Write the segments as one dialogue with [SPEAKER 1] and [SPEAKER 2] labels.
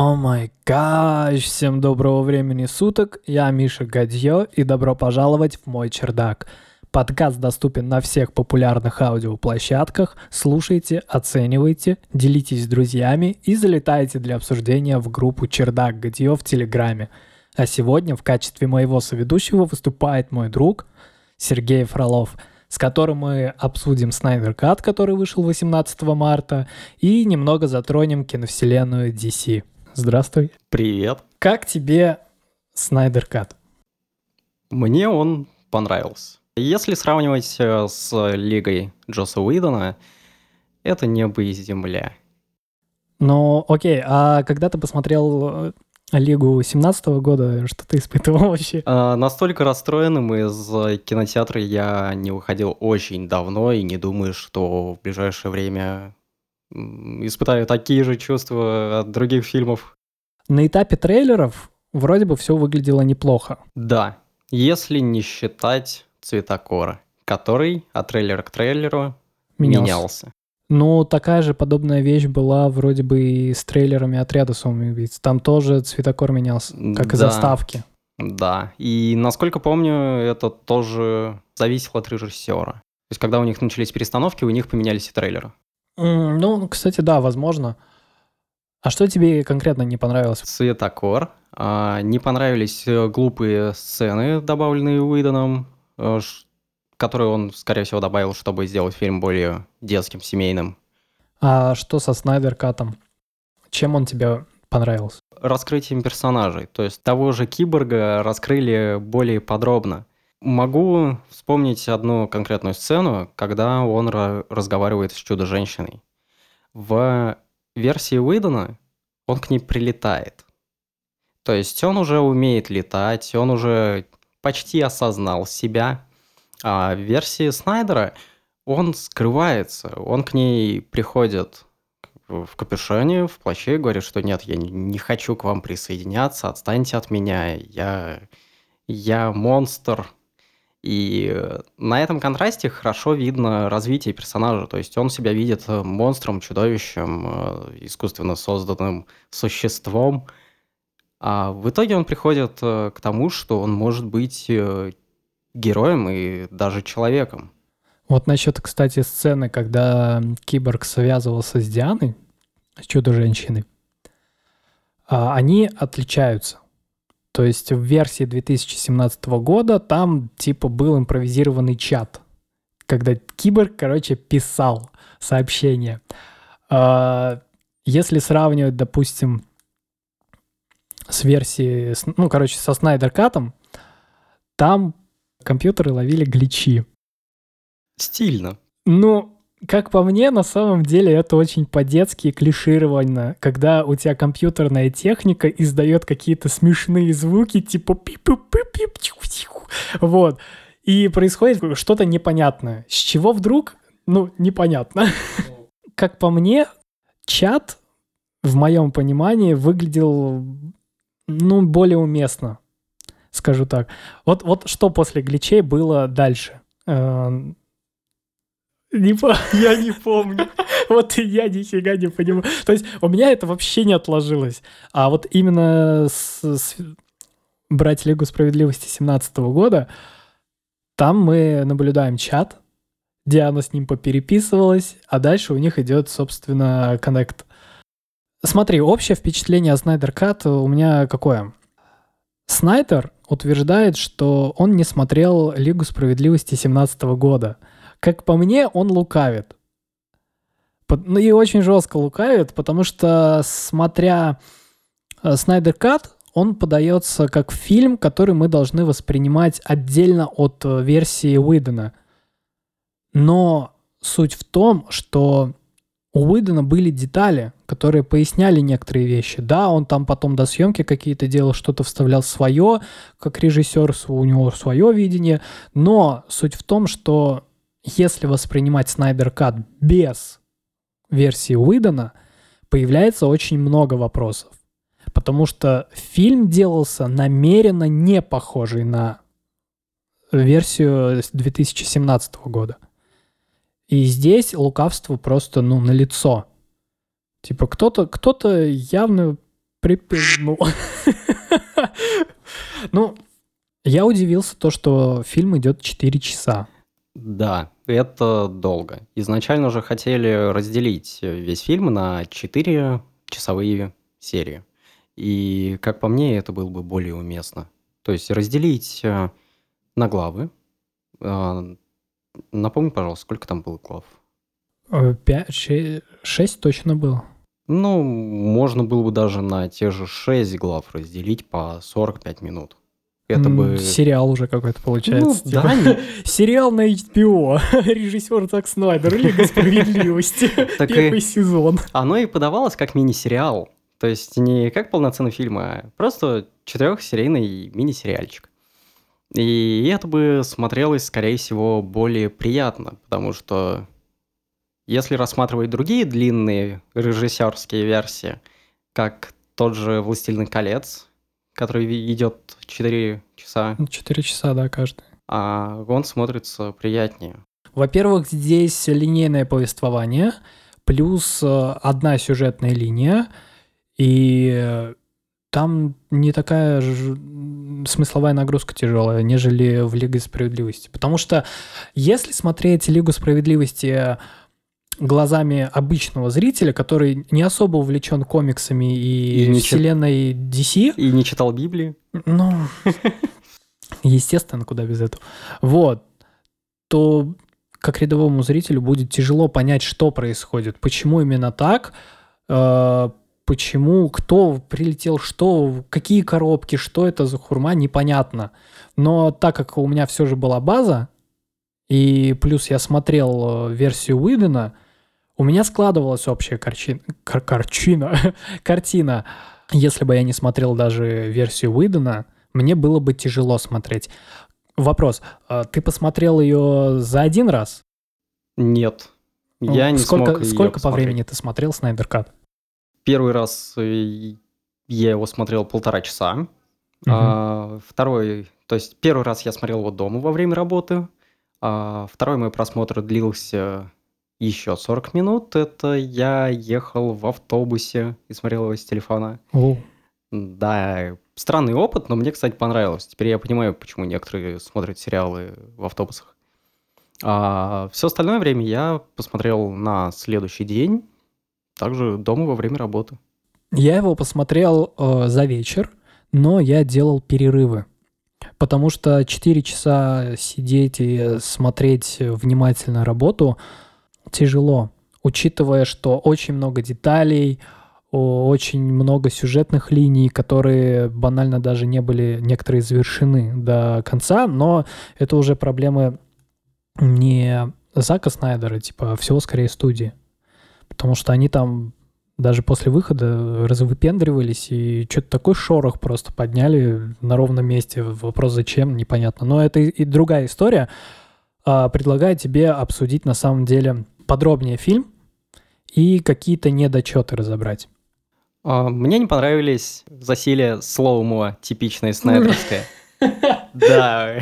[SPEAKER 1] О май гаш, всем доброго времени суток, я Миша Гадье и добро пожаловать в мой чердак. Подкаст доступен на всех популярных аудиоплощадках, слушайте, оценивайте, делитесь с друзьями и залетайте для обсуждения в группу «Чердак Гадье» в Телеграме. А сегодня в качестве моего соведущего выступает мой друг Сергей Фролов – с которым мы обсудим Снайдер Кат, который вышел 18 марта, и немного затронем киновселенную DC. Здравствуй.
[SPEAKER 2] Привет.
[SPEAKER 1] Как тебе Снайдер Кат?
[SPEAKER 2] Мне он понравился. Если сравнивать э, с Лигой Джоса Уидона, это небо и земля.
[SPEAKER 1] Ну, окей, а когда ты посмотрел э, Лигу 17 года, что ты испытывал вообще?
[SPEAKER 2] А, настолько расстроенным из кинотеатра я не выходил очень давно и не думаю, что в ближайшее время испытаю такие же чувства от других фильмов.
[SPEAKER 1] На этапе трейлеров вроде бы все выглядело неплохо.
[SPEAKER 2] Да, если не считать цветокора, который от трейлера к трейлеру менялся. менялся.
[SPEAKER 1] Ну, такая же подобная вещь была вроде бы и с трейлерами «Отряда самоубийц». Там тоже цветокор менялся, как да. и заставки.
[SPEAKER 2] Да, и насколько помню, это тоже зависело от режиссера. То есть, когда у них начались перестановки, у них поменялись и трейлеры.
[SPEAKER 1] Mm, ну, кстати, да, возможно. А что тебе конкретно не понравилось?
[SPEAKER 2] Цветокор. А, не понравились э, глупые сцены, добавленные Уидоном, э, который он, скорее всего, добавил, чтобы сделать фильм более детским, семейным.
[SPEAKER 1] А что со Снайдер Катом? Чем он тебе понравился?
[SPEAKER 2] Раскрытием персонажей. То есть того же Киборга раскрыли более подробно. Могу вспомнить одну конкретную сцену, когда он разговаривает с Чудо-женщиной. В версии Уидона он к ней прилетает. То есть он уже умеет летать, он уже почти осознал себя, а в версии Снайдера он скрывается, он к ней приходит в капюшоне, в плаще, и говорит, что нет, я не хочу к вам присоединяться, отстаньте от меня, я, я монстр. И на этом контрасте хорошо видно развитие персонажа, то есть он себя видит монстром, чудовищем, э, искусственно созданным существом, а в итоге он приходит э, к тому, что он может быть э, героем и даже человеком.
[SPEAKER 1] Вот насчет, кстати, сцены, когда Киборг связывался с Дианой, с Чудо-женщиной, а, они отличаются. То есть в версии 2017 года там типа был импровизированный чат, когда Киборг, короче, писал сообщение. А, если сравнивать, допустим, с версией, ну, короче, со Снайдер Катом, там компьютеры ловили гличи.
[SPEAKER 2] Стильно.
[SPEAKER 1] Ну, как по мне, на самом деле это очень по-детски клишировано, когда у тебя компьютерная техника издает какие-то смешные звуки, типа пип пип пип пип вот. И происходит что-то непонятное. С чего вдруг? Ну, непонятно. Как по мне, чат, в моем понимании, выглядел, ну, более уместно скажу так. Вот, вот что после гличей было дальше? Не. Я не помню. Вот и я нифига не понимаю. То есть у меня это вообще не отложилось. А вот именно с, с... брать Лигу справедливости 17 года, там мы наблюдаем чат, Диана с ним попереписывалась, а дальше у них идет, собственно, коннект. Смотри, общее впечатление о Снайдер Кат у меня какое? Снайдер утверждает, что он не смотрел Лигу справедливости 17 года. Как по мне, он лукавит. Ну и очень жестко лукавит, потому что, смотря э, Снайдер Кат, он подается как фильм, который мы должны воспринимать отдельно от э, версии Уидона. Но суть в том, что у Уидона были детали, которые поясняли некоторые вещи. Да, он там потом до съемки какие-то делал, что-то вставлял свое, как режиссер, у него свое видение. Но суть в том, что если воспринимать Снайдер Кат без версии Уидона, появляется очень много вопросов. Потому что фильм делался намеренно не похожий на версию 2017 года. И здесь лукавство просто, ну, на лицо. Типа кто-то кто явно припизнул. Ну, я удивился то, что фильм идет 4 часа.
[SPEAKER 2] Да, это долго. Изначально уже хотели разделить весь фильм на 4 часовые серии. И, как по мне, это было бы более уместно. То есть разделить э, на главы. Э, напомни, пожалуйста, сколько там было глав?
[SPEAKER 1] Э, пять, шесть, шесть точно было.
[SPEAKER 2] Ну, можно было бы даже на те же 6 глав разделить по 45 минут.
[SPEAKER 1] Это бы... Сериал уже какой-то получается.
[SPEAKER 2] Ну, типа. да.
[SPEAKER 1] Сериал на HBO. Режиссер Зак Снайдер. Лига справедливости. Первый сезон.
[SPEAKER 2] Оно и подавалось как мини-сериал. То есть не как полноценный фильм, а просто четырехсерийный мини-сериальчик. И это бы смотрелось, скорее всего, более приятно, потому что если рассматривать другие длинные режиссерские версии, как тот же «Властелин колец», который идет 4 часа.
[SPEAKER 1] 4 часа, да, каждый.
[SPEAKER 2] А он смотрится приятнее.
[SPEAKER 1] Во-первых, здесь линейное повествование, плюс э, одна сюжетная линия, и там не такая смысловая нагрузка тяжелая, нежели в Лиге справедливости. Потому что если смотреть Лигу справедливости глазами обычного зрителя, который не особо увлечен комиксами и, и вселенной DC.
[SPEAKER 2] И не читал Библии.
[SPEAKER 1] Ну, естественно, куда без этого. Вот. То как рядовому зрителю будет тяжело понять, что происходит, почему именно так, э, почему, кто прилетел, что, какие коробки, что это за хурма, непонятно. Но так как у меня все же была база, и плюс я смотрел э, версию Уидена, у меня складывалась общая картина, кар картина, картина. Если бы я не смотрел даже версию Уидона, мне было бы тяжело смотреть. Вопрос, а ты посмотрел ее за один раз?
[SPEAKER 2] Нет, я не
[SPEAKER 1] сколько,
[SPEAKER 2] смог
[SPEAKER 1] Сколько по времени ты смотрел Снайдер Кат?
[SPEAKER 2] Первый раз э, я его смотрел полтора часа. Угу. А, второй, то есть первый раз я смотрел его дома во время работы. А второй мой просмотр длился еще 40 минут. Это я ехал в автобусе и смотрел его с телефона.
[SPEAKER 1] О.
[SPEAKER 2] Да, странный опыт, но мне, кстати, понравилось. Теперь я понимаю, почему некоторые смотрят сериалы в автобусах. А все остальное время я посмотрел на следующий день, также дома во время работы.
[SPEAKER 1] Я его посмотрел э, за вечер, но я делал перерывы. Потому что 4 часа сидеть и смотреть внимательно работу – тяжело, учитывая, что очень много деталей, очень много сюжетных линий, которые банально даже не были некоторые завершены до конца, но это уже проблемы не Зака Снайдера, типа, а всего скорее студии. Потому что они там даже после выхода развыпендривались и что-то такой шорох просто подняли на ровном месте. Вопрос зачем, непонятно. Но это и другая история. А, предлагаю тебе обсудить на самом деле подробнее фильм и какие-то недочеты разобрать.
[SPEAKER 2] А, мне не понравились засилие slow-mo типичное снайдерское. Да.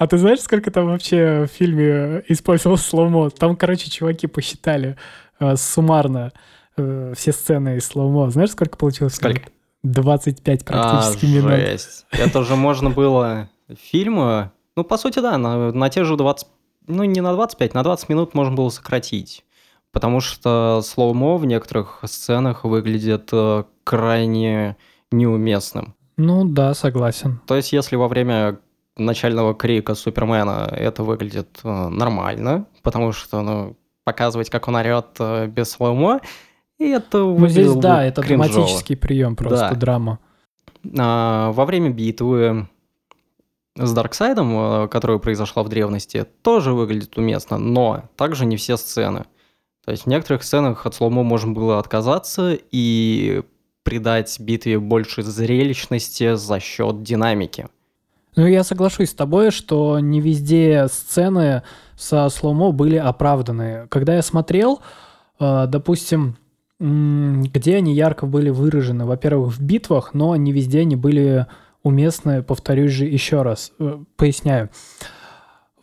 [SPEAKER 1] А ты знаешь, сколько там вообще в фильме использовалось slow-mo? Там, короче, чуваки посчитали э, суммарно э, все сцены из slow-mo. Знаешь, сколько получилось?
[SPEAKER 2] Сколько?
[SPEAKER 1] 25 практически а, минут.
[SPEAKER 2] Жесть. Это же можно было фильма, ну, по сути, да, на, на те же 20, ну, не на 25, на 20 минут можно было сократить. Потому что slow-mo в некоторых сценах выглядит э, крайне неуместным.
[SPEAKER 1] Ну да, согласен.
[SPEAKER 2] То есть, если во время начального крика Супермена это выглядит э, нормально, потому что, ну, показывать, как он орет э, без slow-mo, и это
[SPEAKER 1] ну, здесь, да, это кринжово. драматический прием, просто да. драма.
[SPEAKER 2] А, во время битвы с Дарксайдом, э, которая произошла в древности, тоже выглядит уместно, но также не все сцены. То есть в некоторых сценах от slow-mo можно было отказаться и придать битве больше зрелищности за счет динамики.
[SPEAKER 1] Ну, я соглашусь с тобой, что не везде сцены со слоумо были оправданы. Когда я смотрел, э, допустим, где они ярко были выражены, во-первых, в битвах, но не везде они были уместно, повторюсь же еще раз, э, поясняю.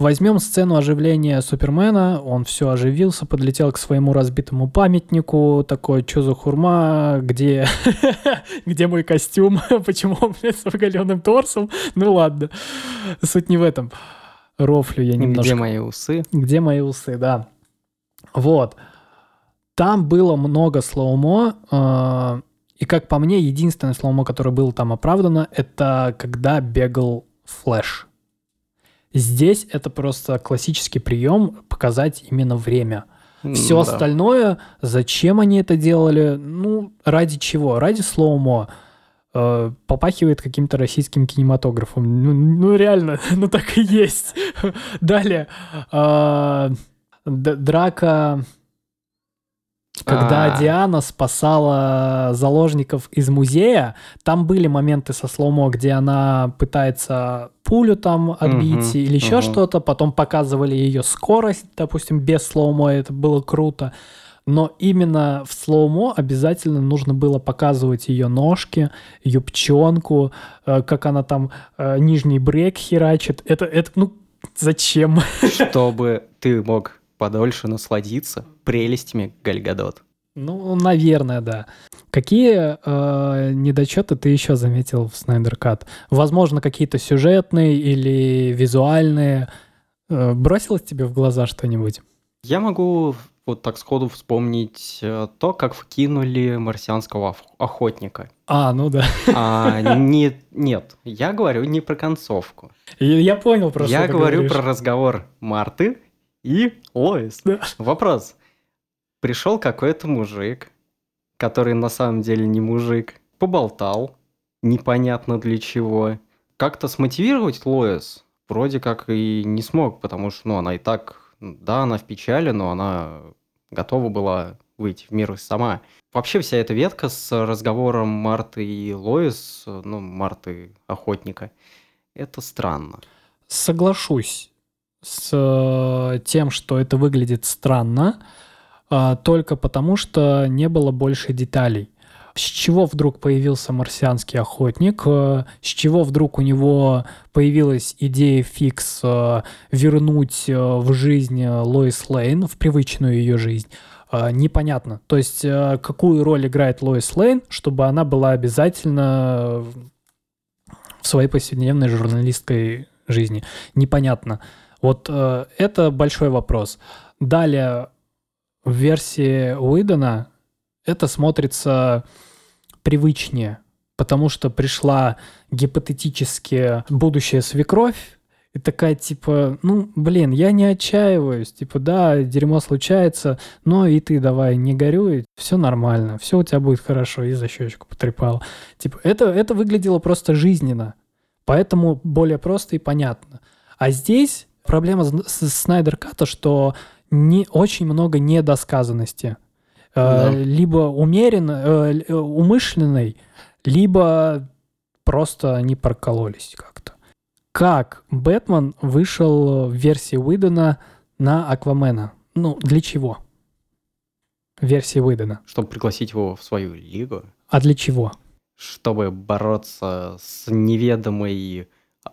[SPEAKER 1] Возьмем сцену оживления Супермена. Он все оживился, подлетел к своему разбитому памятнику. Такой, что за хурма? Где, где мой костюм? Почему он, блядь, с оголенным торсом? Ну ладно, суть не в этом. Рофлю я немножко.
[SPEAKER 2] Где мои усы?
[SPEAKER 1] Где мои усы, да. Вот. Там было много slow-mo, э, и как по мне, единственное slow-mo, которое было там оправдано, это когда бегал Флэш. Здесь это просто классический прием показать именно время. Все
[SPEAKER 2] да.
[SPEAKER 1] остальное, зачем они это делали? Ну, ради чего? Ради slow-mo. Э, попахивает каким-то российским кинематографом. Ну, ну, реально, ну так и есть. Далее. э, драка, когда
[SPEAKER 2] А.
[SPEAKER 1] Диана спасала заложников из музея, там были моменты со slow-mo, где она пытается пулю там отбить
[SPEAKER 2] Мгм,
[SPEAKER 1] или еще
[SPEAKER 2] мгм.
[SPEAKER 1] что-то, потом показывали ее скорость, допустим, без slow-mo, это было круто. Но именно в слоумо обязательно нужно было показывать ее ножки, юбчонку, э, как она там э, нижний брейк херачит. Это, это, ну, зачем?
[SPEAKER 2] Чтобы ты мог подольше насладиться прелестями Гальгадот.
[SPEAKER 1] Ну, наверное, да. Какие э, недочеты ты еще заметил в Снайдер Кат? Возможно, какие-то сюжетные или визуальные. Э, бросилось тебе в глаза что-нибудь?
[SPEAKER 2] Я могу вот так сходу вспомнить э, то, как вкинули марсианского ох- охотника.
[SPEAKER 1] А, ну да.
[SPEAKER 2] А, не, нет, я говорю не про концовку.
[SPEAKER 1] Я я понял про что
[SPEAKER 2] я говорю
[SPEAKER 1] говоришь.
[SPEAKER 2] про разговор Марты и Лоис.
[SPEAKER 1] Да.
[SPEAKER 2] Вопрос. Пришел какой-то мужик, который на самом деле не мужик, поболтал, непонятно для чего. Как-то смотивировать Лоис вроде как и не смог, потому что, ну, она и так, да, она в печали, но она готова была выйти в мир сама. Вообще вся эта ветка с разговором Марты и Лоис, ну, Марты охотника, это странно.
[SPEAKER 1] Соглашусь с э, тем, что это выглядит странно, а, только потому, что не было больше деталей. С чего вдруг появился марсианский охотник? э, С чего вдруг у него появилась идея фикс э, вернуть в жизнь Лоис Лейн, в привычную ее жизнь? Непонятно. То есть, какую роль играет Лоис Лейн, чтобы она была обязательно в своей повседневной журналистской жизни. Непонятно. Вот э, это большой вопрос. Далее, в версии Уидона это смотрится привычнее, потому что пришла гипотетически будущая свекровь, и такая, типа, ну, блин, я не отчаиваюсь. Типа, да, дерьмо случается, но и ты давай не горюй, все нормально, все у тебя будет хорошо, и за щечку потрепал. Типа, это, это выглядело просто жизненно. Поэтому более просто и понятно. А здесь проблема с Снайдер Ката, что не, очень много недосказанности. Э,
[SPEAKER 2] Да.
[SPEAKER 1] Либо умеренно, э, э, умышленной, либо просто они прокололись как-то. Как Бэтмен вышел в версии Уидона на Аквамена? Ну, для чего? Версии Уидона.
[SPEAKER 2] Чтобы пригласить его в свою лигу,
[SPEAKER 1] А для чего?
[SPEAKER 2] чтобы бороться с неведомой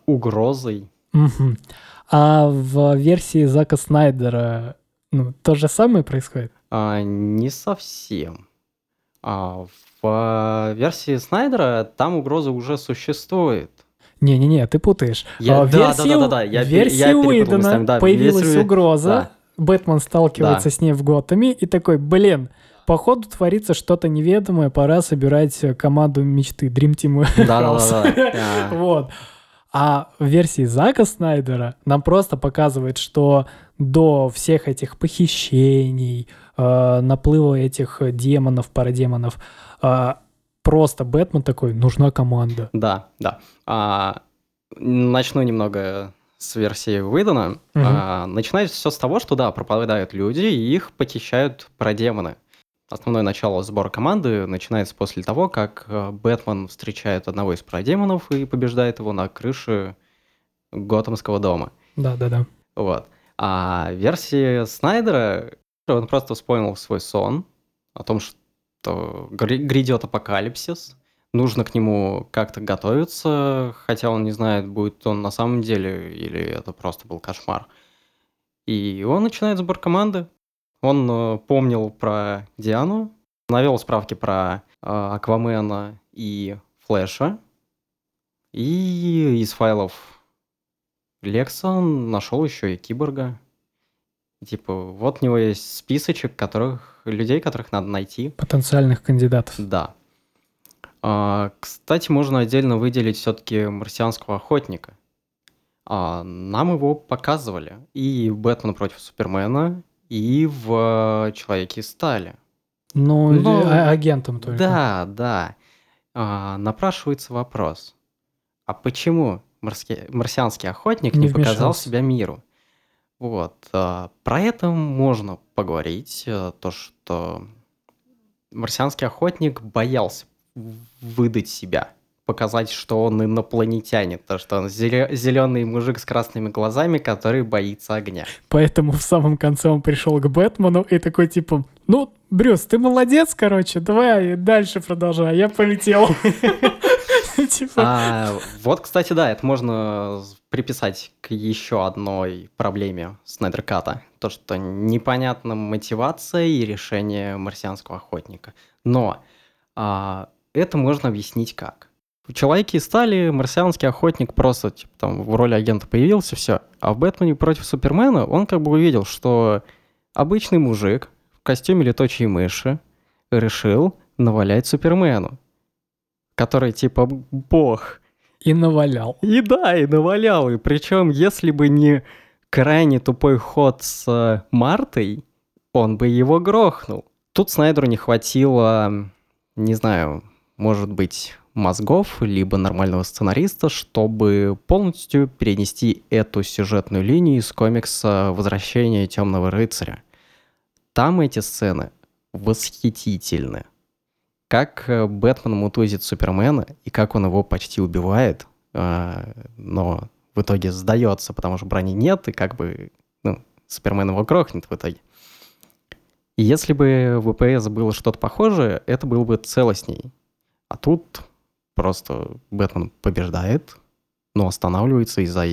[SPEAKER 2] угрозой.
[SPEAKER 1] Мгм. А в версии Зака Снайдера ну, то же самое происходит?
[SPEAKER 2] А, не совсем. А, в версии Снайдера там угроза уже существует.
[SPEAKER 1] Не-не-не, ты путаешь.
[SPEAKER 2] Я-
[SPEAKER 1] А
[SPEAKER 2] да,
[SPEAKER 1] версии,
[SPEAKER 2] да, да, да, я
[SPEAKER 1] в
[SPEAKER 2] пере-
[SPEAKER 1] версии
[SPEAKER 2] я
[SPEAKER 1] Уидона
[SPEAKER 2] местами, да,
[SPEAKER 1] появилась
[SPEAKER 2] версии-
[SPEAKER 1] угроза,
[SPEAKER 2] Да.
[SPEAKER 1] Бэтмен сталкивается
[SPEAKER 2] Да.
[SPEAKER 1] с ней в Готэме и такой, блин, походу творится что-то неведомое, пора собирать э, команду мечты, Dream Team House.
[SPEAKER 2] Да-да-да.
[SPEAKER 1] Вот. А в версии Зака Снайдера нам просто показывает, что до всех этих похищений, э, наплыва этих демонов, парадемонов, э, просто Бэтмен такой, нужна команда.
[SPEAKER 2] Да, да. А, начну немного с версии Уидона.
[SPEAKER 1] Мгм.
[SPEAKER 2] А, начинается все с того, что, да, пропадают люди, и их похищают парадемоны. Основное начало сбора команды начинается после того, как э, Бэтмен встречает одного из парадемонов и побеждает его на крыше Готэмского дома.
[SPEAKER 1] Да-да-да.
[SPEAKER 2] Вот. А в версии Снайдера он просто вспомнил свой сон о том, что грядет апокалипсис, нужно к нему как-то готовиться, хотя он не знает, будет он на самом деле или это просто был кошмар. И он начинает сбор команды. Он э, помнил про Диану, навел справки про э, Аквамена и Флэша, и из файлов Лекса нашел еще и Киборга. Типа, вот у него есть списочек которых, людей, которых надо найти.
[SPEAKER 1] Потенциальных кандидатов.
[SPEAKER 2] Да. А, кстати, можно отдельно выделить все-таки марсианского охотника. А, нам его показывали и «Бэтмен против Супермена», и в «Человеке из стали».
[SPEAKER 1] Ну, Но... А, агентом только.
[SPEAKER 2] Да, да. А, напрашивается вопрос. А почему марски... марсианский охотник не, не показал себя миру? Вот. А, про это можно поговорить. А, то, что марсианский охотник боялся выдать себя, показать, что он инопланетянин, то, что он зеленый мужик с красными глазами, который боится огня.
[SPEAKER 1] Поэтому в самом конце он пришел к Бэтмену и такой типа, ну, Брюс, ты молодец, короче, давай дальше продолжай, я полетел.
[SPEAKER 2] Типа. А, вот, кстати, да, это можно приписать к еще одной проблеме Снайдерката. То, что непонятна мотивация и решение марсианского охотника. Но а, это можно объяснить как. В «Человеке стали» марсианский охотник просто типа, там, в роли агента появился, все. А в «Бэтмене против Супермена» он как бы увидел, что обычный мужик в костюме летучей мыши решил навалять Супермену, который типа бог.
[SPEAKER 1] И навалял.
[SPEAKER 2] И да, и навалял. И причем, если бы не крайне тупой ход с э, Мартой, он бы его грохнул. Тут Снайдеру не хватило, не знаю, может быть, мозгов, либо нормального сценариста, чтобы полностью перенести эту сюжетную линию из комикса «Возвращение темного рыцаря». Там эти сцены восхитительны. Как э, Бэтмен мутузит Супермена и как он его почти убивает, а, но в итоге сдается, потому что брони нет, и как бы ну, Супермен его крохнет в итоге. И если бы в ВПС было что-то похожее, это было бы целостней. А тут просто Бэтмен побеждает, но останавливается из-за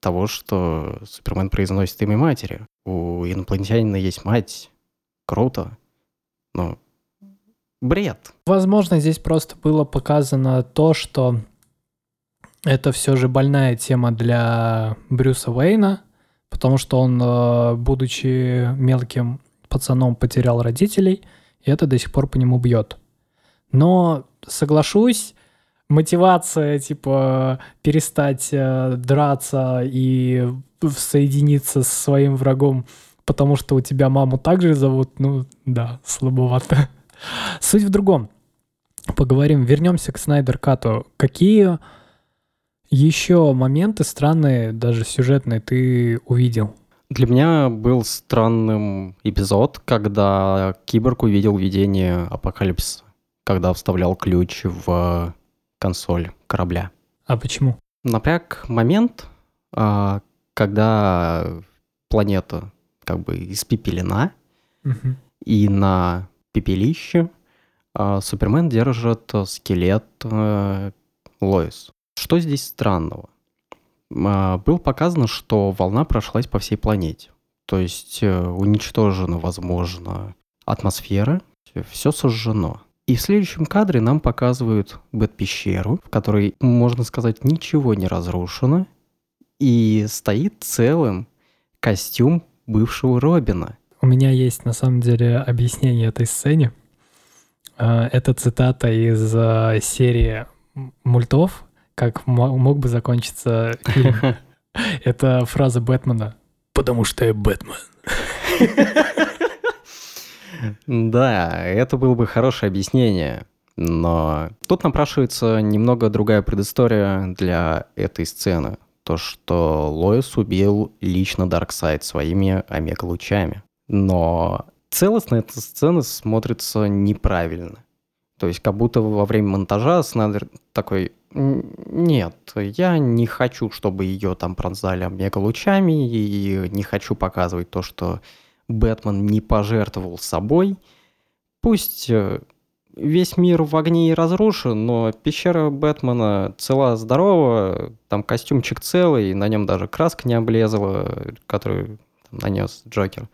[SPEAKER 2] того, что Супермен произносит имя матери. У инопланетянина есть мать. Круто. Но бред.
[SPEAKER 1] Возможно, здесь просто было показано то, что это все же больная тема для Брюса Уэйна, потому что он, э, будучи мелким пацаном, потерял родителей, и это до сих пор по нему бьет. Но соглашусь, мотивация, типа, перестать э, драться и соединиться со своим врагом, потому что у тебя маму также зовут, ну, да, слабовато. Суть в другом. Поговорим, вернемся к Снайдер Кату. Какие еще моменты странные, даже сюжетные, ты увидел?
[SPEAKER 2] Для меня был странным эпизод, когда Киборг увидел видение апокалипсиса когда вставлял ключ в консоль корабля.
[SPEAKER 1] А почему?
[SPEAKER 2] Напряг момент, а, когда планета как бы испепелена, угу. и на пепелище а, Супермен держит скелет э, Лоис. Что здесь странного? А, было показано, что волна прошлась по всей планете. То есть э, уничтожена, возможно, атмосфера, все сожжено. И в следующем кадре нам показывают бэт-пещеру, в которой, можно сказать, ничего не разрушено, и стоит целым костюм бывшего Робина.
[SPEAKER 1] У меня есть, на самом деле, объяснение этой сцене. А, это цитата из а, серии мультов, как мог бы закончиться фильм. Это фраза Бэтмена. «Потому что я Бэтмен».
[SPEAKER 2] Да, это было бы хорошее объяснение. Но тут напрашивается немного другая предыстория для этой сцены. То, что Лоис убил лично Дарксайд своими омега-лучами. Но целостно эта сцена смотрится неправильно. То есть как будто во время монтажа Снайдер такой, нет, я не хочу, чтобы ее там пронзали омега-лучами, и не хочу показывать то, что Бэтмен не пожертвовал собой, пусть э, весь мир в огне и разрушен, но пещера Бэтмена цела-здорова, там костюмчик целый, на нем даже краска не облезла, которую нанес Джокер.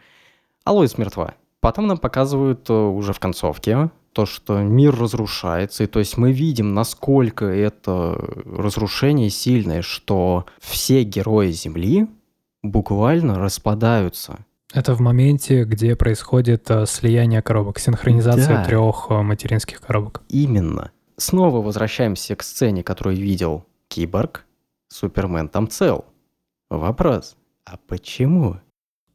[SPEAKER 2] А Лоис мертва. Потом нам показывают э, уже в концовке то, что мир разрушается, и то есть мы видим, насколько это разрушение сильное, что все герои Земли буквально распадаются.
[SPEAKER 1] Это в моменте, где происходит э, слияние коробок, синхронизация
[SPEAKER 2] Да.
[SPEAKER 1] трех э, материнских коробок.
[SPEAKER 2] Именно. Снова возвращаемся к сцене, которую видел Киборг. Супермен там цел. Вопрос. А почему?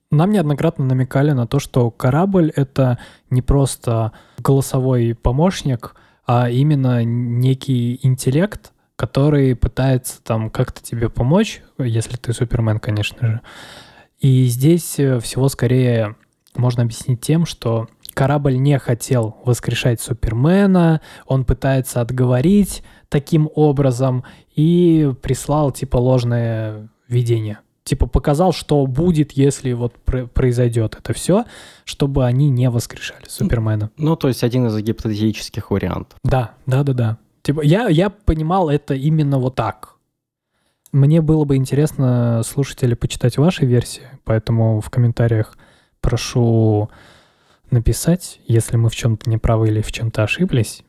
[SPEAKER 1] Нам неоднократно намекали на то, что корабль — это не просто голосовой помощник, а именно некий интеллект, который пытается там как-то тебе помочь, если ты Супермен, конечно же. И здесь э, всего скорее можно объяснить тем, что корабль не хотел воскрешать Супермена, он пытается отговорить таким образом и прислал типа ложное видение. Типа показал, что будет, если вот пр- произойдет это все, чтобы они не воскрешали Супермена.
[SPEAKER 2] Ну, то есть один из гипотетических вариантов.
[SPEAKER 1] Да, да, да, да. Типа я, я понимал это именно вот так. Мне было бы интересно, слушатели, почитать ваши версии, поэтому в комментариях прошу написать, если мы в чем-то неправы или в чем-то ошиблись.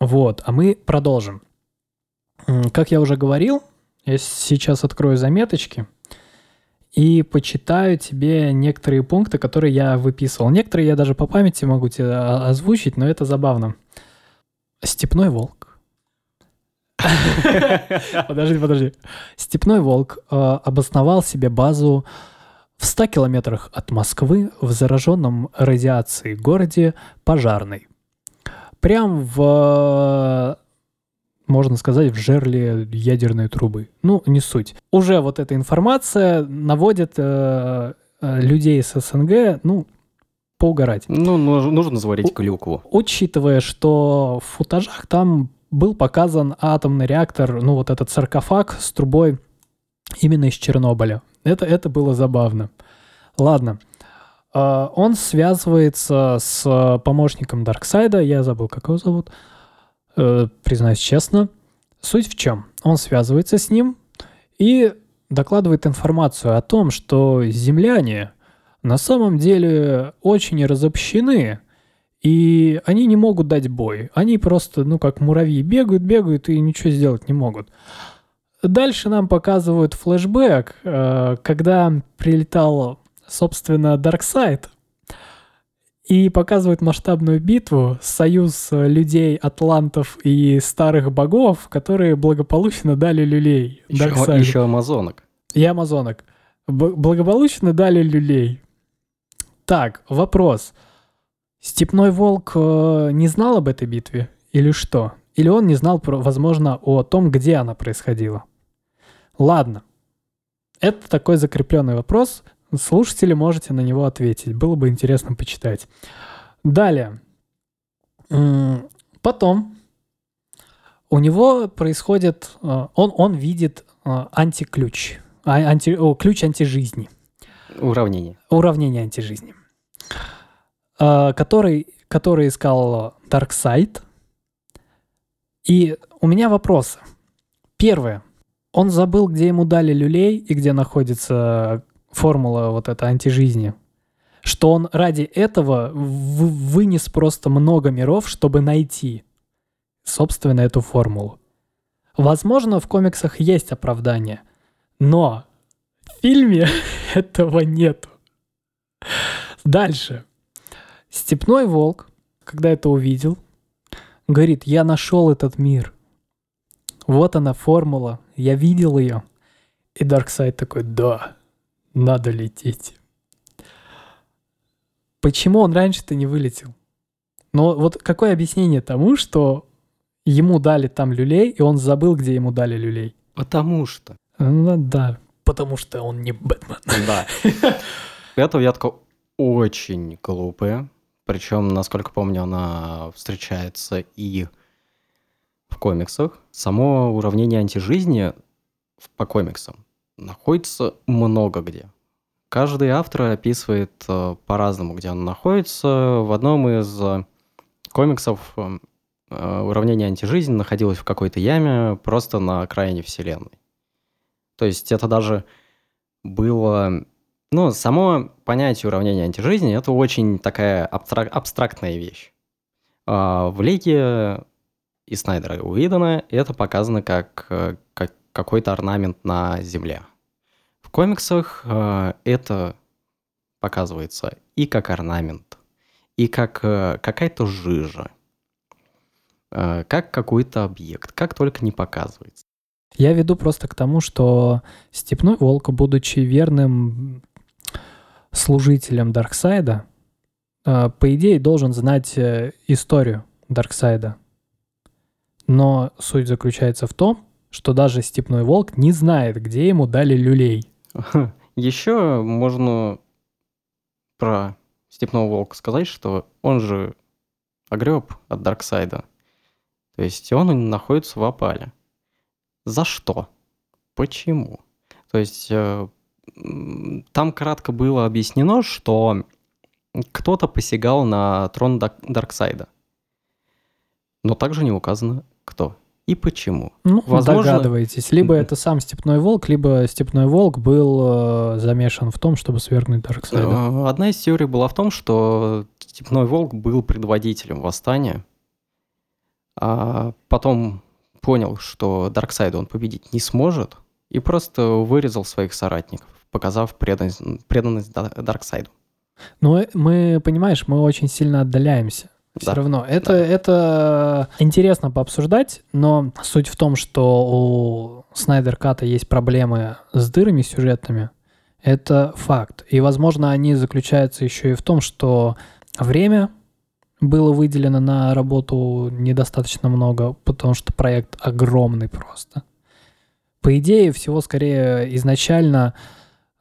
[SPEAKER 1] Вот, а мы продолжим. Как я уже говорил, я сейчас открою заметочки и почитаю тебе некоторые пункты, которые я выписывал. Некоторые я даже по памяти могу тебе о- озвучить, но это забавно. Степной волк. Подожди, подожди. Степной волк э, обосновал себе базу в 100 километрах от Москвы в зараженном радиацией городе Пожарной. Прям в, можно сказать, в жерле ядерной трубы. Ну, не суть. Уже вот эта информация наводит э, э, людей с СНГ, ну, поугарать.
[SPEAKER 2] Ну, нуж- нужно заварить клюкву.
[SPEAKER 1] Учитывая, что в футажах там был показан атомный реактор, ну вот этот саркофаг с трубой именно из Чернобыля. Это, это было забавно. Ладно. А, Он связывается с помощником Дарксайда, я забыл, как его зовут, Э, признаюсь честно. Суть в чем? Он связывается с ним и докладывает информацию о том, что земляне на самом деле очень разобщены, и они не могут дать бой. Они просто, ну, как муравьи, бегают, бегают и ничего сделать не могут. Дальше нам показывают флешбэк, э, когда прилетал, собственно, Дарксайд, и показывают масштабную битву, союз людей, атлантов и старых богов, которые благополучно дали люлей
[SPEAKER 2] Еще,
[SPEAKER 1] Дарксайду.
[SPEAKER 2] еще амазонок.
[SPEAKER 1] И амазонок. Б- благополучно дали люлей. Так, вопрос. Степной волк э, не знал об этой битве? Или что? Или он не знал, возможно, о том, где она происходила? Ладно. Это такой закрепленный вопрос. Слушатели можете на него ответить. Было бы интересно почитать. Далее. Потом у него происходит... э, Он, он видит э, антиключ. А- анти, о, ключ антижизни.
[SPEAKER 2] Уравнение.
[SPEAKER 1] Уравнение антижизни. Э, Который, который искал Дарксайд. И у меня вопросы. Первое. Он забыл, где ему дали люлей и где находится формула вот эта антижизни. Что он ради этого вынес просто много миров, чтобы найти, собственно, эту формулу. Возможно, в комиксах есть оправдание, но в фильме этого нету. Дальше. Степной волк, когда это увидел, говорит, я нашел этот мир. Вот она формула, я видел ее. И Дарксайд такой, да, надо лететь. Почему он раньше-то не вылетел? Но вот какое объяснение тому, что ему дали там люлей, и он забыл, где ему дали люлей?
[SPEAKER 2] Потому что.
[SPEAKER 1] Ну да, потому что он не Бэтмен.
[SPEAKER 2] Да. Эта ветка очень глупая. Причем, насколько помню, она встречается и в комиксах. Само уравнение антижизни по комиксам находится много где. Каждый автор описывает э, по-разному, где он находится. В одном из э, комиксов э, уравнение антижизнь находилось в какой-то яме просто на окраине вселенной. То есть это даже было... Ну, само понятие уравнения антижизни — это очень такая абстрак- абстрактная вещь. А в Лиге и Снайдера и Уидона это показано как, э, как какой-то орнамент на Земле. В комиксах э, это показывается и как орнамент, и как э, какая-то жижа, как какой-то объект, как только не показывается.
[SPEAKER 1] Я веду просто к тому, что Степной Волк, будучи верным служителем Дарксайда, э, по идее должен знать э, историю Дарксайда. Но суть заключается в том, что даже Степной Волк не знает, где ему дали люлей.
[SPEAKER 2] Еще можно про Степного Волка сказать, что он же огреб от Дарксайда. То есть он находится в опале. За что? Почему? То есть э, там кратко было объяснено, что кто-то посягал на трон Дарксайда. Но также не указано, кто и почему.
[SPEAKER 1] Ну, Возможно... догадываетесь. Либо это сам Степной Волк, либо Степной Волк был э, замешан в том, чтобы свергнуть Дарксайда.
[SPEAKER 2] Э, одна из теорий была в том, что Степной Волк был предводителем восстания, а потом понял, что Дарксайда он победить не сможет, и просто вырезал своих соратников, показав преданность, преданность Дарксайду.
[SPEAKER 1] Но мы, понимаешь, мы очень сильно отдаляемся. Все да. равно. Это, да. это интересно пообсуждать, но суть в том, что у Снайдер Ката есть проблемы с дырами сюжетными. Это факт. И, возможно, они заключаются еще и в том, что время было выделено на работу недостаточно много, потому что проект огромный просто. По идее, всего скорее изначально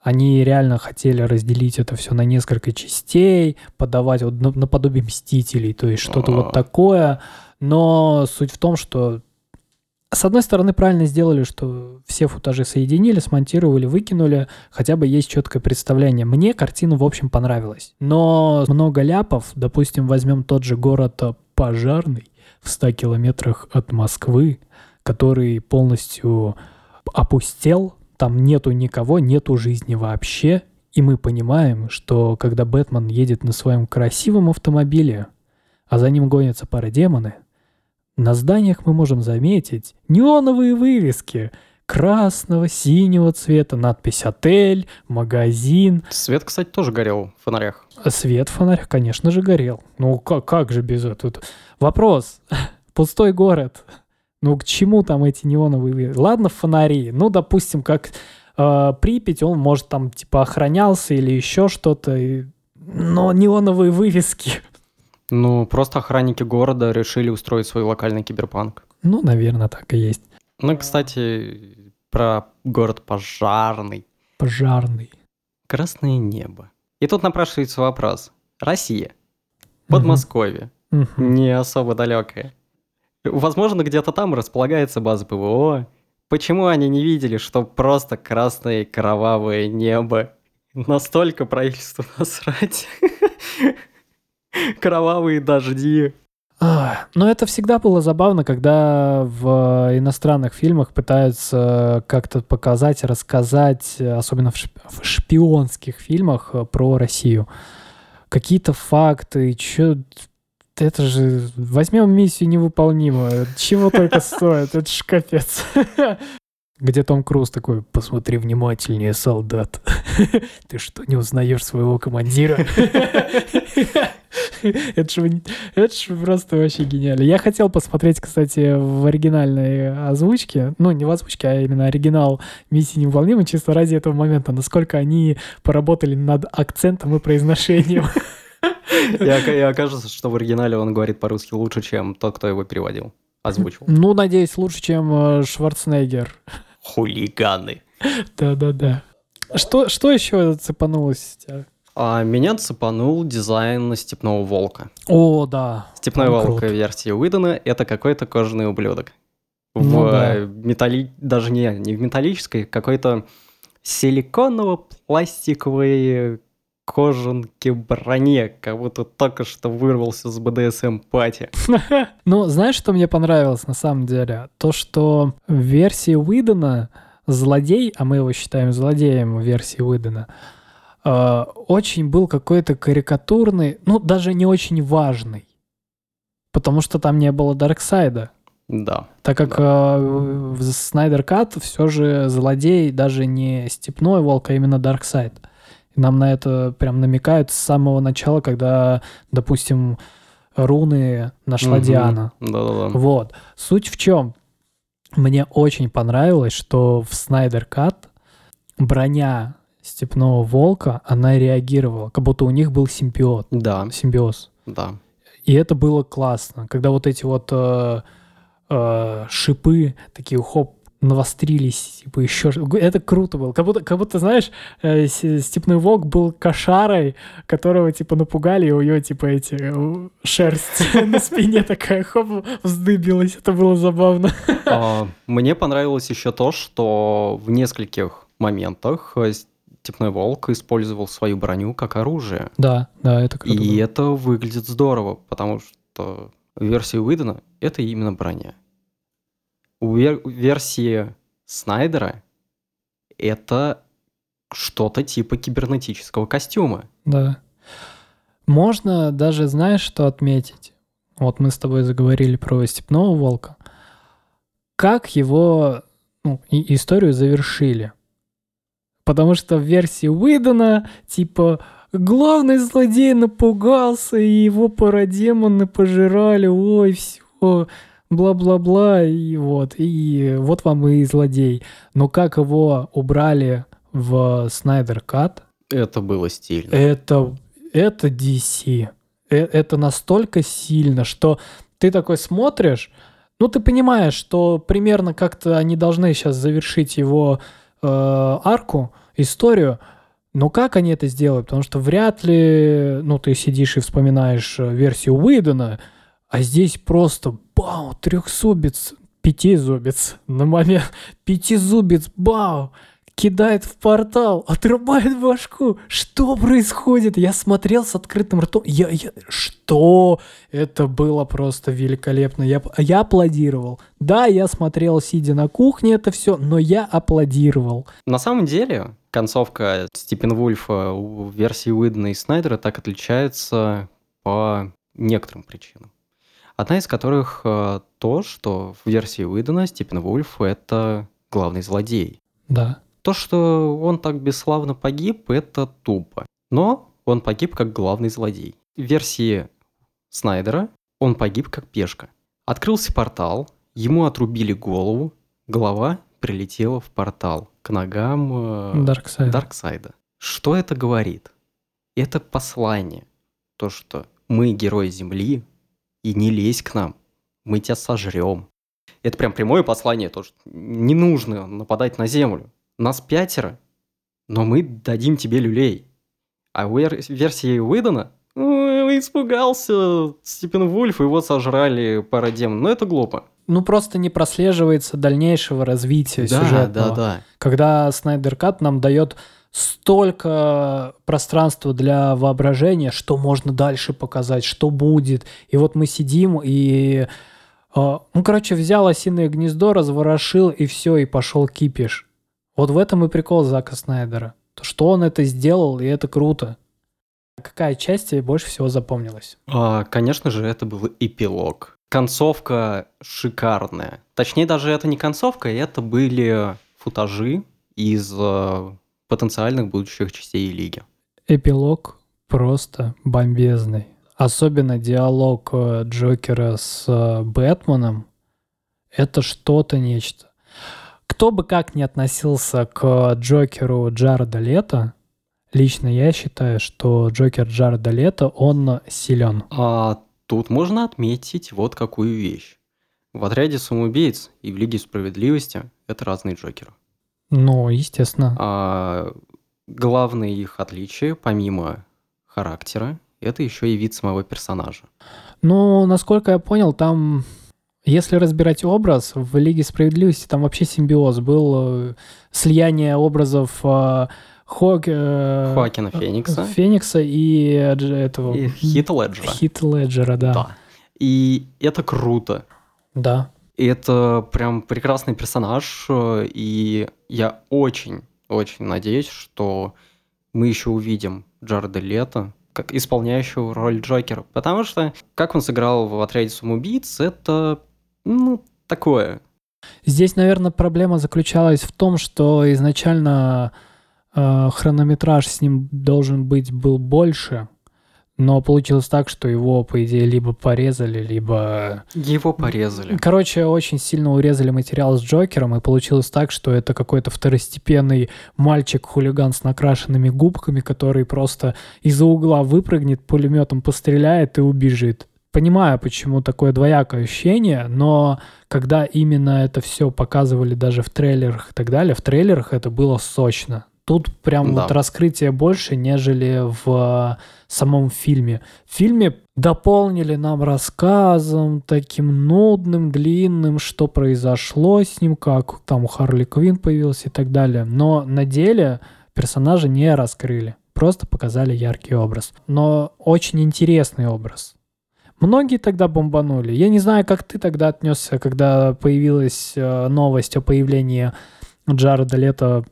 [SPEAKER 1] они реально хотели разделить это все на несколько частей, подавать вот наподобие Мстителей, то есть что-то вот такое. Но суть в том, что с одной стороны, правильно сделали, что все футажи соединили, смонтировали, выкинули, хотя бы есть четкое представление. Мне картина, в общем, понравилась. Но много ляпов, допустим, возьмем тот же город Пожарный в 100 километрах от Москвы, который полностью опустел, там нету никого, нету жизни вообще. И мы понимаем, что когда Бэтмен едет на своем красивом автомобиле, а за ним гонятся парадемоны, на зданиях мы можем заметить неоновые вывески красного, синего цвета, надпись «Отель», «Магазин».
[SPEAKER 2] Свет, кстати, тоже горел в фонарях.
[SPEAKER 1] Свет в фонарях, конечно же, горел. Ну, как, как же без этого? Вопрос. Пустой город. Ну, к чему там эти неоновые... Ладно, фонари. Ну, допустим, как э, Припять, он, может, там, типа, охранялся или еще что-то. И... Но неоновые вывески.
[SPEAKER 2] Ну, просто охранники города решили устроить свой локальный киберпанк.
[SPEAKER 1] Ну, наверное, так и есть.
[SPEAKER 2] Ну, кстати, про город Пожарный.
[SPEAKER 1] Пожарный.
[SPEAKER 2] Красное небо. И тут напрашивается вопрос. Россия. Подмосковье. Угу. Не особо далекое. Возможно, где-то там располагается база ПВО. Почему они не видели, что просто красное кровавое небо? Настолько правительству насрать. Кровавые дожди.
[SPEAKER 1] Но это всегда было забавно, когда в иностранных фильмах пытаются как-то показать, рассказать, особенно в шпионских фильмах э, про Россию. Какие-то факты, что это же... Возьмем миссию невыполнимую. Чего только стоит. Это ж капец. Где Том Круз такой, посмотри внимательнее, солдат. Ты что, не узнаешь своего командира? Это же, это же просто вообще гениально. Я хотел посмотреть, кстати, в оригинальной озвучке, ну, не в озвучке, а именно оригинал «Миссии невыполнимой», чисто ради этого момента, насколько они поработали над акцентом и произношением.
[SPEAKER 2] И окажется, что в оригинале он говорит по-русски лучше, чем тот, кто его переводил, озвучил.
[SPEAKER 1] Ну, надеюсь, лучше, чем э, Шварценеггер.
[SPEAKER 2] Хулиганы.
[SPEAKER 1] Да-да-да. Что, что еще цепанулось у тебя?
[SPEAKER 2] А меня цепанул дизайн Степного Волка.
[SPEAKER 1] О, да.
[SPEAKER 2] Степной Волк версии Уидона — это какой-то кожаный ублюдок. Ну, в да. металли... Даже не, не в металлической, какой-то силиконово-пластиковой кожанке броне, как будто только что вырвался с БДСМ party.
[SPEAKER 1] Ну, знаешь, что мне понравилось на самом деле? То, что в версии Уидона злодей, а мы его считаем злодеем в версии Уидона, э, очень был какой-то карикатурный, ну, даже не очень важный. Потому что там не было Дарксайда.
[SPEAKER 2] Да.
[SPEAKER 1] Так как
[SPEAKER 2] Да.
[SPEAKER 1] э, в Snyder Cut все же злодей даже не степной волк, а именно Дарксайд. И нам на это прям намекают с самого начала, когда, допустим, руны нашла
[SPEAKER 2] Мгм.
[SPEAKER 1] Диана.
[SPEAKER 2] Да-да-да.
[SPEAKER 1] Вот. Суть в чем? Мне очень понравилось, что в Снайдер Кат броня степного волка, она реагировала, как будто у них был симбиот,
[SPEAKER 2] Да,
[SPEAKER 1] симбиоз.
[SPEAKER 2] да.
[SPEAKER 1] И это было классно, когда вот эти вот э, э, шипы такие хоп навострились, типа еще это круто было, как будто, как будто знаешь, э, степной волк был кошарой, которого типа напугали, и у него типа эти э, шерсть на спине такая хоп вздыбилась, это было забавно.
[SPEAKER 2] А, Мне понравилось еще то, что в нескольких моментах э, Степной Волк использовал свою броню как оружие.
[SPEAKER 1] Да, да, это круто.
[SPEAKER 2] И это выглядит здорово, потому что в версии Уидона это именно броня. У вер- версии Снайдера это что-то типа кибернетического костюма.
[SPEAKER 1] Да. Можно даже, знаешь, что отметить? Вот мы с тобой заговорили про степного волка. Как его ну, и- историю завершили? Потому что в версии Уидона, типа, главный злодей напугался, и его парадемоны пожирали, ой, все, бла-бла-бла, и вот, и вот вам и злодей. Но как его убрали в Снайдер Кат,
[SPEAKER 2] Это было стильно.
[SPEAKER 1] это, это DC. Э- Это настолько сильно, что ты такой смотришь, ну, ты понимаешь, что примерно как-то они должны сейчас завершить его э, арку, историю, но как они это сделают? Потому что вряд ли, ну, ты сидишь и вспоминаешь э, версию Уидона, а здесь просто, бау, трехзубец, пятизубец, на момент, пятизубец, бау, кидает в портал, отрубает башку. Что происходит? Я смотрел с открытым ртом. Я, я, что? Это было просто великолепно. Я, я аплодировал. Да, я смотрел, сидя на кухне, это все, но я аплодировал.
[SPEAKER 2] На самом деле, концовка Степенвульфа в версии Уидона и Снайдера так отличается по некоторым причинам. Одна из которых э, то, что в версии Уидона Степенвульф — это главный злодей.
[SPEAKER 1] Да.
[SPEAKER 2] То, что он так бесславно погиб, это тупо. Но он погиб как главный злодей. В версии Снайдера он погиб как пешка. Открылся портал, ему отрубили голову, голова прилетела в портал к ногам э,
[SPEAKER 1] Дарксайд.
[SPEAKER 2] Дарксайда. Что это говорит? Это послание. То, что мы герои Земли, и не лезь к нам. Мы тебя сожрем. Это прям прямое послание, то, что не нужно нападать на Землю. Нас пятеро, но мы дадим тебе люлей. А в вер- версии Уидона «Ой, испугался Степенвульф, его сожрали парадемон. Ну, это глупо.
[SPEAKER 1] Ну, просто не прослеживается дальнейшего развития
[SPEAKER 2] Да,
[SPEAKER 1] сюжетного.
[SPEAKER 2] да, да.
[SPEAKER 1] когда Снайдер Кат нам дает столько пространства для воображения, что можно дальше показать, что будет. И вот мы сидим и... э, ну, короче, взял осиное гнездо, разворошил, и все, и пошел кипиш. Вот в этом и прикол Зака Снайдера. То, что он это сделал, и это круто. Какая часть тебе больше всего запомнилась?
[SPEAKER 2] А, конечно же, это был эпилог. Концовка шикарная. Точнее, даже это не концовка, это были футажи из э, потенциальных будущих частей Лиги.
[SPEAKER 1] Эпилог просто бомбезный. Особенно диалог э, Джокера с э, Бэтменом. Это что-то нечто. Кто бы как ни относился к Джокеру Джареда Лето, лично я считаю, что Джокер Джареда Лето, он силен.
[SPEAKER 2] А тут можно отметить вот какую вещь. В отряде самоубийц и в Лиге справедливости это разные Джокеры.
[SPEAKER 1] Ну, естественно.
[SPEAKER 2] А главное их отличие, помимо характера, это еще и вид самого персонажа.
[SPEAKER 1] Ну, насколько я понял, там, если разбирать образ, в Лиге Справедливости там вообще симбиоз был, э, слияние образов э, Хок, э,
[SPEAKER 2] Хоакина Феникса.
[SPEAKER 1] Феникса и этого...
[SPEAKER 2] И Хит Леджера.
[SPEAKER 1] Хит Леджера, да.
[SPEAKER 2] Да. И это круто.
[SPEAKER 1] Да.
[SPEAKER 2] Это прям прекрасный персонаж, э, и я очень, очень надеюсь, что мы еще увидим Джареда Лето как исполняющего роль Джокера. Потому что, как он сыграл в «Отряде самоубийц», это, ну, такое.
[SPEAKER 1] Здесь, наверное, проблема заключалась в том, что изначально э, хронометраж с ним должен быть был больше, но получилось так, что его, по идее, либо порезали, либо...
[SPEAKER 2] Его порезали.
[SPEAKER 1] Короче, очень сильно урезали материал с Джокером, и получилось так, что это какой-то второстепенный мальчик-хулиган с накрашенными губками, который просто из-за угла выпрыгнет, пулеметом постреляет и убежит. Понимаю, почему такое двоякое ощущение, но когда именно это все показывали даже в трейлерах и так далее, в трейлерах это было сочно. Тут прям
[SPEAKER 2] Да.
[SPEAKER 1] вот раскрытие больше, нежели в самом фильме. В фильме дополнили нам рассказом таким нудным, длинным, что произошло с ним, как там Харли Квин появился и так далее. Но на деле персонажа не раскрыли, просто показали яркий образ. Но очень интересный образ. Многие тогда бомбанули. Я не знаю, как ты тогда отнесся, когда появилась э, новость о появлении Джареда Лето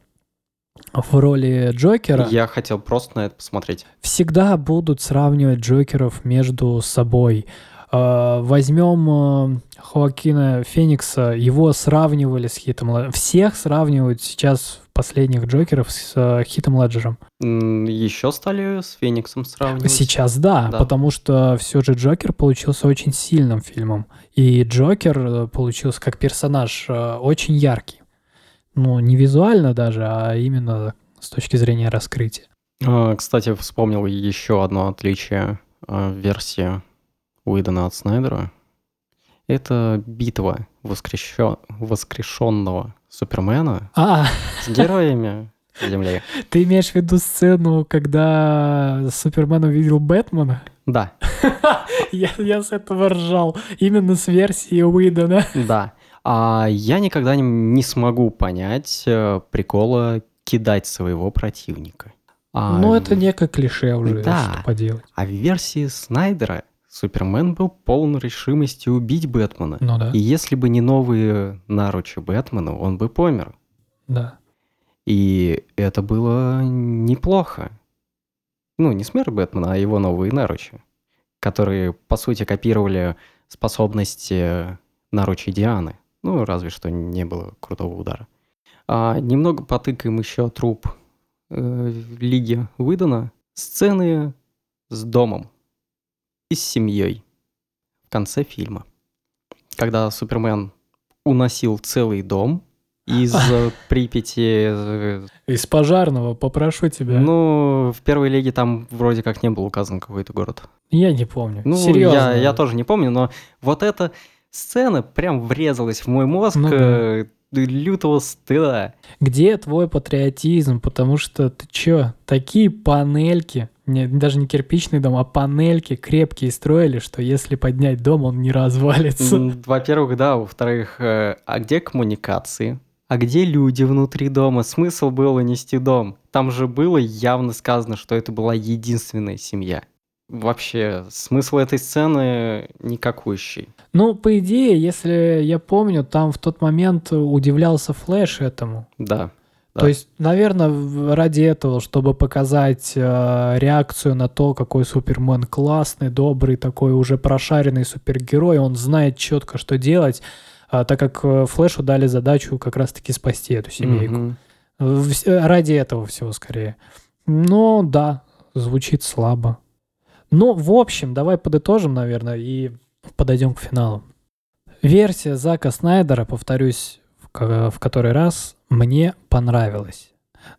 [SPEAKER 1] в роли Джокера
[SPEAKER 2] Я хотел просто на это посмотреть.
[SPEAKER 1] всегда будут сравнивать Джокеров между собой. Э, Возьмем э, Хоакина Феникса, его сравнивали с Хитом Леджером. Всех сравнивают сейчас последних Джокеров с э, Хитом Леджером.
[SPEAKER 2] Еще стали с Фениксом сравнивать.
[SPEAKER 1] Сейчас да,
[SPEAKER 2] Да.
[SPEAKER 1] потому что все же Джокер получился очень сильным фильмом. И Джокер э, получился как персонаж очень яркий. Ну, не визуально даже, а именно с точки зрения раскрытия.
[SPEAKER 2] А, Кстати, вспомнил еще одно отличие а, версии Уидона от Снайдера. Это битва воскрещё- воскрешенного Супермена
[SPEAKER 1] А,
[SPEAKER 2] с героями Земли.
[SPEAKER 1] Ты имеешь в виду сцену, когда Супермен увидел Бэтмена?
[SPEAKER 2] Да,
[SPEAKER 1] Я, я с этого ржал. Именно с версии Уидона.
[SPEAKER 2] да. А я никогда не, не смогу понять э, прикола кидать своего противника. А
[SPEAKER 1] Ну, это некое клише уже,
[SPEAKER 2] Да.
[SPEAKER 1] что поделать.
[SPEAKER 2] А в версии Снайдера Супермен был полон решимости убить Бэтмена.
[SPEAKER 1] Ну да,
[SPEAKER 2] И если бы не новые наручи Бэтмена, он бы помер.
[SPEAKER 1] да.
[SPEAKER 2] И это было неплохо. Ну, не смерть Бэтмена, а его новые наручи, которые, по сути, копировали способности наручей Дианы. Ну, разве что не было крутого удара. А немного потыкаем еще труп э, Лиги Выдана. Сцены с домом и с семьей в конце фильма. Когда Супермен уносил целый дом из Припяти э,
[SPEAKER 1] Из пожарного попрошу тебя.
[SPEAKER 2] ну, в первой лиге там вроде как не был указан какой-то город.
[SPEAKER 1] я не помню.
[SPEAKER 2] Ну,
[SPEAKER 1] Серьезно.
[SPEAKER 2] я, я тоже не помню, но вот эта сцена прям врезалась в мой мозг
[SPEAKER 1] Ну да.
[SPEAKER 2] э, лютого стыда.
[SPEAKER 1] Где твой патриотизм? Потому что ты чё, такие панельки, не, даже не кирпичный дом, а панельки крепкие строили, что если поднять дом, он не развалится.
[SPEAKER 2] Во-первых, да, во-вторых, э, а где коммуникации? А где люди внутри дома? Смысл было нести дом? Там же было явно сказано, что это была единственная семья. Вообще, смысл этой сцены никакущий.
[SPEAKER 1] Ну, по идее, если я помню, там в тот момент удивлялся Флэш этому.
[SPEAKER 2] Да. Да.
[SPEAKER 1] То есть, наверное, ради этого, чтобы показать э, реакцию на то, какой Супермен классный, добрый, такой уже прошаренный супергерой, он знает четко, что делать, а, так как э, Флэшу дали задачу как раз-таки спасти эту семейку. Вс- э, Ради этого всего скорее. Но да, звучит слабо. Ну, в общем, давай подытожим, наверное, и подойдем к финалу. Версия Зака Снайдера, повторюсь в, в который раз, мне понравилась.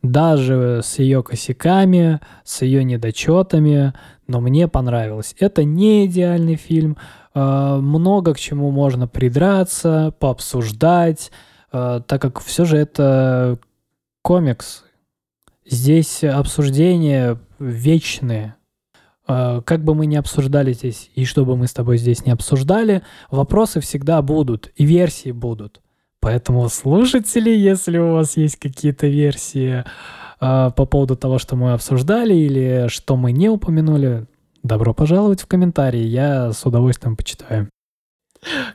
[SPEAKER 1] Даже с ее косяками, с ее недочетами, но мне понравилось. Это не идеальный фильм. э, Много к чему можно придраться, пообсуждать, э, так как все же это комикс. Здесь обсуждения вечные. Э, Как бы мы ни обсуждали здесь, и что бы мы с тобой здесь не обсуждали, вопросы всегда будут, и версии будут. Поэтому слушатели, если у вас есть какие-то версии э, по поводу того, что мы обсуждали или что мы не упомянули, добро пожаловать в комментарии, я с удовольствием почитаю.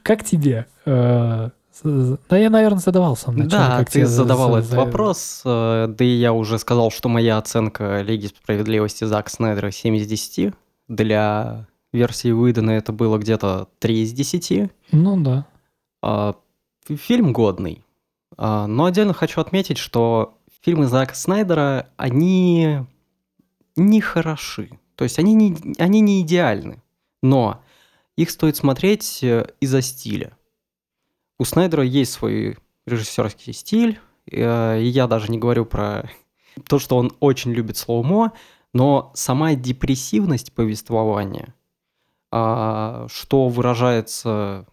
[SPEAKER 1] Как тебе? Э, да, я, наверное, задавал сам
[SPEAKER 2] начале. Да, как ты задавал за, этот вопрос, э, да и я уже сказал, что моя оценка Лиги Справедливости Зака Снайдера 7 из 10. Для версии Уидона это было где-то 3 из 10.
[SPEAKER 1] Ну да.
[SPEAKER 2] А, фильм годный. А, но отдельно хочу отметить, что фильмы Зака Снайдера, они не хороши. То есть они не, они не идеальны. Но их стоит смотреть э, из-за стиля. У Снайдера есть свой режиссерский стиль, э, и я даже не говорю про то, что он очень любит слоумо, но сама депрессивность повествования, а, что выражается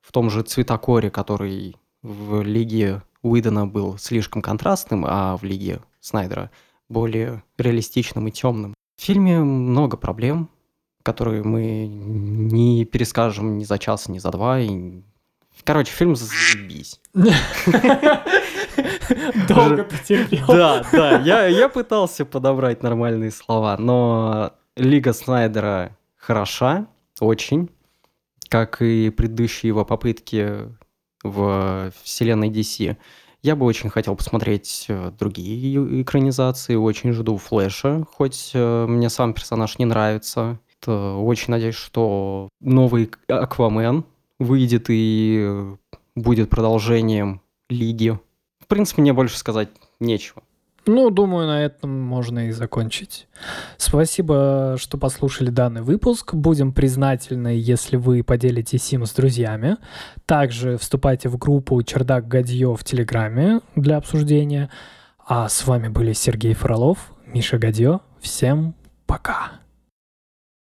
[SPEAKER 2] в том же цветокоре, который в Лиге Уидона был слишком контрастным, а в Лиге Снайдера более реалистичным и темным. В фильме много проблем, которые мы не перескажем ни за час, ни за два. И... Короче, фильм заебись.
[SPEAKER 1] Долго ты терпел.
[SPEAKER 2] Да, да, я, я пытался подобрать нормальные слова, но Лига Снайдера хороша, очень, как и предыдущие его попытки в вселенной DC. Я бы очень хотел посмотреть э, другие экранизации, очень жду Флэша, хоть э, мне сам персонаж не нравится. Очень надеюсь, что новый Аквамен выйдет и будет продолжением Лиги. В принципе, мне больше сказать нечего.
[SPEAKER 1] Ну, думаю, на этом можно и закончить. Спасибо, что послушали данный выпуск. Будем признательны, если вы поделитесь им с друзьями. Также вступайте в группу «Чердак Гадье» в Телеграме для обсуждения. А с вами были Сергей Фролов, Миша Гадье. Всем пока!